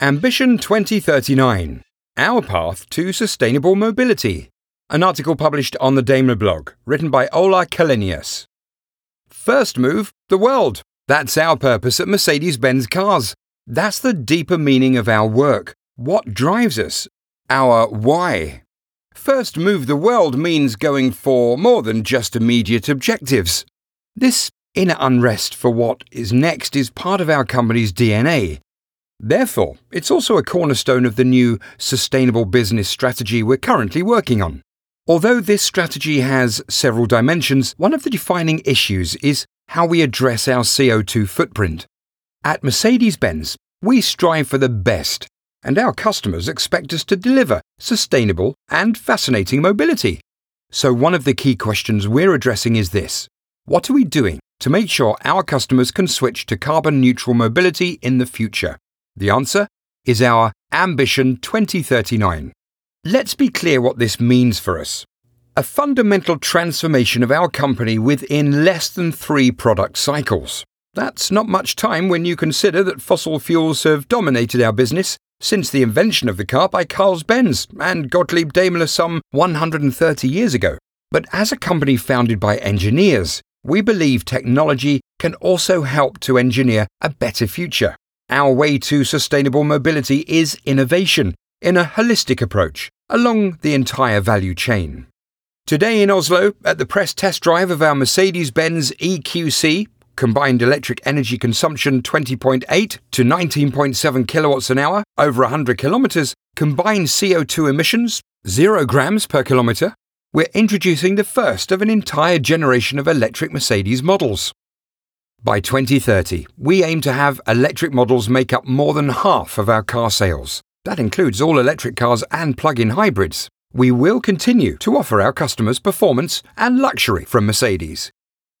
Ambition 2039 Our Path to Sustainable Mobility. An article published on the Daimler blog, written by Ola Källenius. First move, the world. That's our purpose at Mercedes Benz Cars. That's the deeper meaning of our work. What drives us? Our why. First move the world means going for more than just immediate objectives. This inner unrest for what is next is part of our company's DNA. Therefore, it's also a cornerstone of the new sustainable business strategy we're currently working on. Although this strategy has several dimensions, one of the defining issues is how we address our CO2 footprint. At Mercedes Benz, we strive for the best, and our customers expect us to deliver sustainable and fascinating mobility. So, one of the key questions we're addressing is this What are we doing to make sure our customers can switch to carbon neutral mobility in the future? The answer is our Ambition 2039. Let's be clear what this means for us. A fundamental transformation of our company within less than three product cycles. That's not much time when you consider that fossil fuels have dominated our business since the invention of the car by Carl Benz and Gottlieb Daimler some 130 years ago. But as a company founded by engineers, we believe technology can also help to engineer a better future. Our way to sustainable mobility is innovation in a holistic approach along the entire value chain. Today in Oslo, at the press test drive of our Mercedes Benz EQC, combined electric energy consumption 20.8 to 19.7 kilowatts an hour over 100 kilometers, combined CO2 emissions 0 grams per kilometer, we're introducing the first of an entire generation of electric Mercedes models. By 2030, we aim to have electric models make up more than half of our car sales. That includes all electric cars and plug in hybrids. We will continue to offer our customers performance and luxury from Mercedes.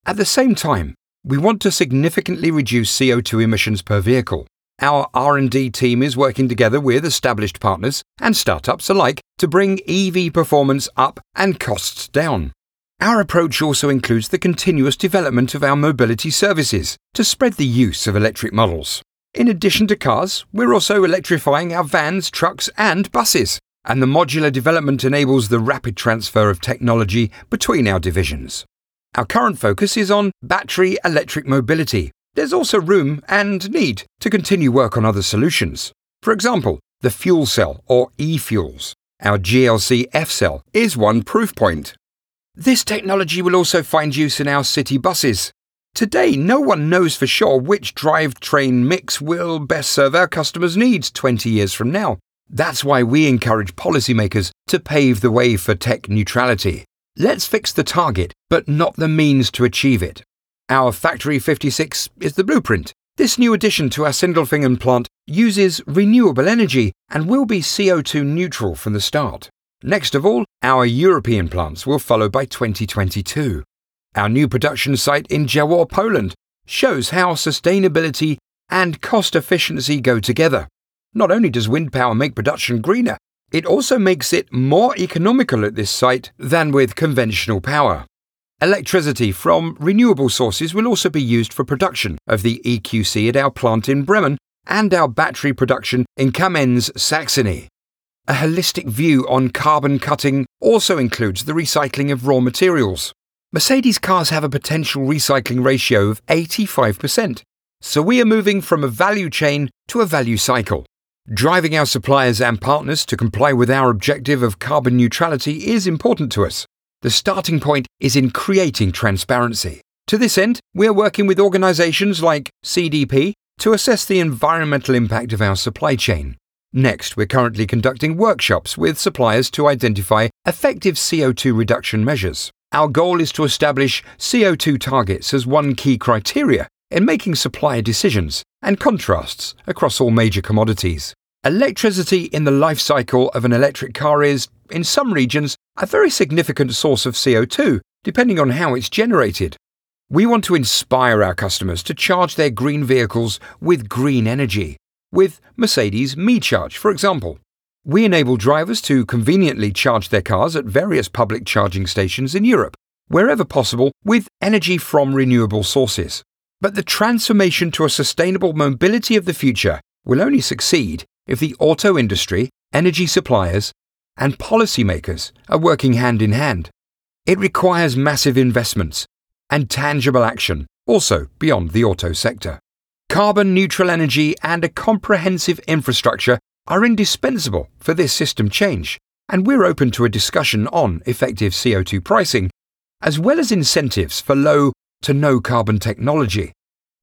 At the same time, we want to significantly reduce CO2 emissions per vehicle. Our R&D team is working together with established partners and startups alike to bring EV performance up and costs down. Our approach also includes the continuous development of our mobility services to spread the use of electric models. In addition to cars, we're also electrifying our vans, trucks, and buses, and the modular development enables the rapid transfer of technology between our divisions. Our current focus is on battery electric mobility. There's also room and need to continue work on other solutions. For example, the fuel cell or e fuels. Our GLC F cell is one proof point. This technology will also find use in our city buses. Today, no one knows for sure which drivetrain mix will best serve our customers' needs 20 years from now. That's why we encourage policymakers to pave the way for tech neutrality. Let's fix the target, but not the means to achieve it. Our Factory 56 is the blueprint. This new addition to our Sindelfingen plant uses renewable energy and will be CO2 neutral from the start. Next of all, our European plants will follow by 2022. Our new production site in Jawor, Poland, shows how sustainability and cost efficiency go together. Not only does wind power make production greener, it also makes it more economical at this site than with conventional power. Electricity from renewable sources will also be used for production of the EQC at our plant in Bremen and our battery production in Kamenz, Saxony. A holistic view on carbon cutting also includes the recycling of raw materials. Mercedes cars have a potential recycling ratio of 85%, so we are moving from a value chain to a value cycle. Driving our suppliers and partners to comply with our objective of carbon neutrality is important to us. The starting point is in creating transparency. To this end, we are working with organizations like CDP to assess the environmental impact of our supply chain. Next, we're currently conducting workshops with suppliers to identify effective CO2 reduction measures. Our goal is to establish CO2 targets as one key criteria in making supplier decisions and contrasts across all major commodities. Electricity in the life cycle of an electric car is, in some regions, a very significant source of CO2, depending on how it's generated. We want to inspire our customers to charge their green vehicles with green energy with Mercedes MeCharge, for example. We enable drivers to conveniently charge their cars at various public charging stations in Europe, wherever possible, with energy from renewable sources. But the transformation to a sustainable mobility of the future will only succeed if the auto industry, energy suppliers, and policymakers are working hand in hand. It requires massive investments and tangible action, also beyond the auto sector. Carbon neutral energy and a comprehensive infrastructure are indispensable for this system change, and we're open to a discussion on effective CO2 pricing, as well as incentives for low to no carbon technology,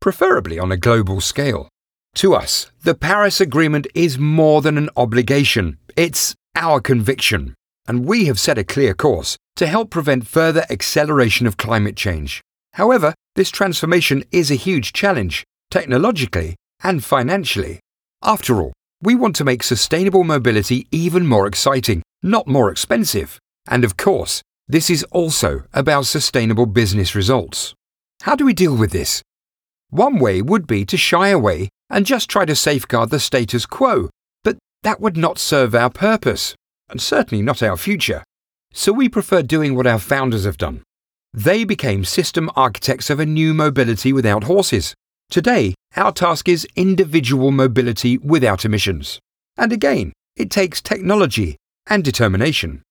preferably on a global scale. To us, the Paris Agreement is more than an obligation, it's our conviction, and we have set a clear course to help prevent further acceleration of climate change. However, this transformation is a huge challenge, technologically and financially. After all, we want to make sustainable mobility even more exciting, not more expensive. And of course, this is also about sustainable business results. How do we deal with this? One way would be to shy away and just try to safeguard the status quo, but that would not serve our purpose, and certainly not our future. So we prefer doing what our founders have done. They became system architects of a new mobility without horses. Today, our task is individual mobility without emissions. And again, it takes technology and determination.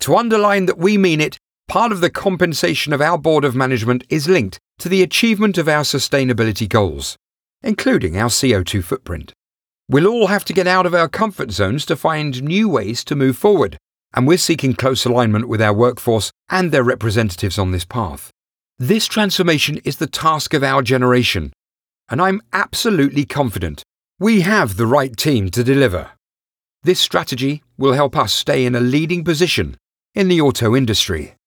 To underline that we mean it, part of the compensation of our Board of Management is linked to the achievement of our sustainability goals, including our CO2 footprint. We'll all have to get out of our comfort zones to find new ways to move forward, and we're seeking close alignment with our workforce and their representatives on this path. This transformation is the task of our generation, and I'm absolutely confident we have the right team to deliver. This strategy will help us stay in a leading position in the auto industry.